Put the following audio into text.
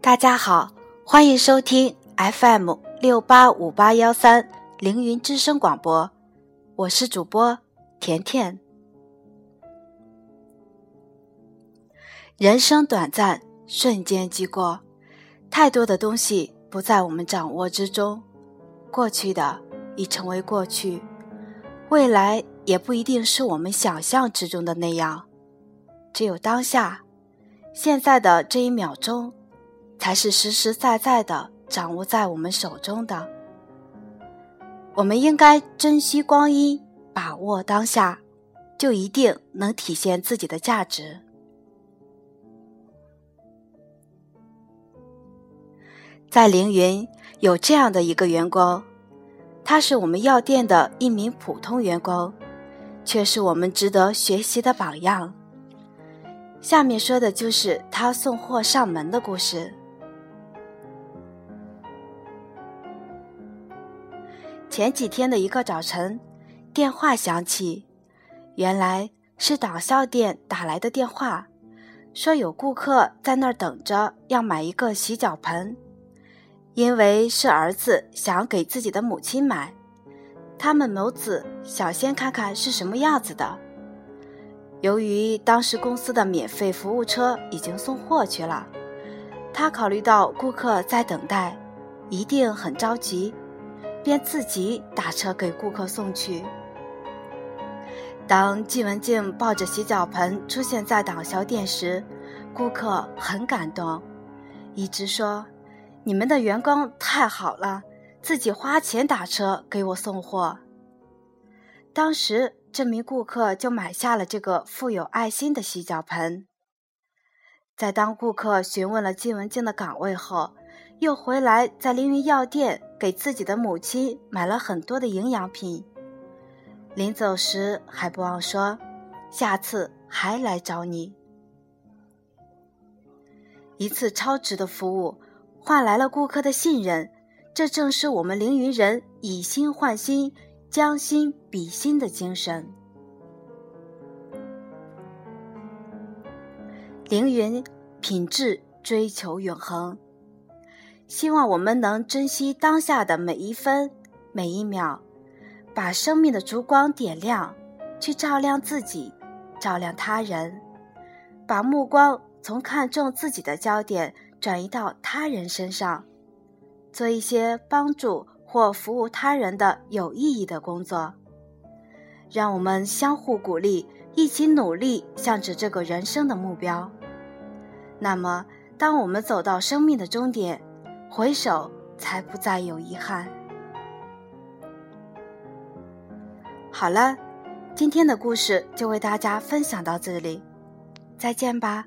大家好，欢迎收听 FM 六八五八幺三凌云之声广播，我是主播甜甜。人生短暂，瞬间即过，太多的东西不在我们掌握之中，过去的已成为过去，未来也不一定是我们想象之中的那样，只有当下，现在的这一秒钟。才是实实在在的掌握在我们手中的。我们应该珍惜光阴，把握当下，就一定能体现自己的价值。在凌云有这样的一个员工，他是我们药店的一名普通员工，却是我们值得学习的榜样。下面说的就是他送货上门的故事。前几天的一个早晨，电话响起，原来是党校店打来的电话，说有顾客在那儿等着要买一个洗脚盆，因为是儿子想给自己的母亲买，他们母子想先看看是什么样子的。由于当时公司的免费服务车已经送货去了，他考虑到顾客在等待，一定很着急。便自己打车给顾客送去。当季文静抱着洗脚盆出现在党销店时，顾客很感动，一直说：“你们的员工太好了，自己花钱打车给我送货。”当时，这名顾客就买下了这个富有爱心的洗脚盆。在当顾客询问了季文静的岗位后，又回来在凌云药店给自己的母亲买了很多的营养品，临走时还不忘说：“下次还来找你。”一次超值的服务换来了顾客的信任，这正是我们凌云人以心换心、将心比心的精神。凌云品质追求永恒。希望我们能珍惜当下的每一分每一秒，把生命的烛光点亮，去照亮自己，照亮他人，把目光从看重自己的焦点转移到他人身上，做一些帮助或服务他人的有意义的工作。让我们相互鼓励，一起努力，向着这个人生的目标。那么，当我们走到生命的终点，回首，才不再有遗憾。好了，今天的故事就为大家分享到这里，再见吧。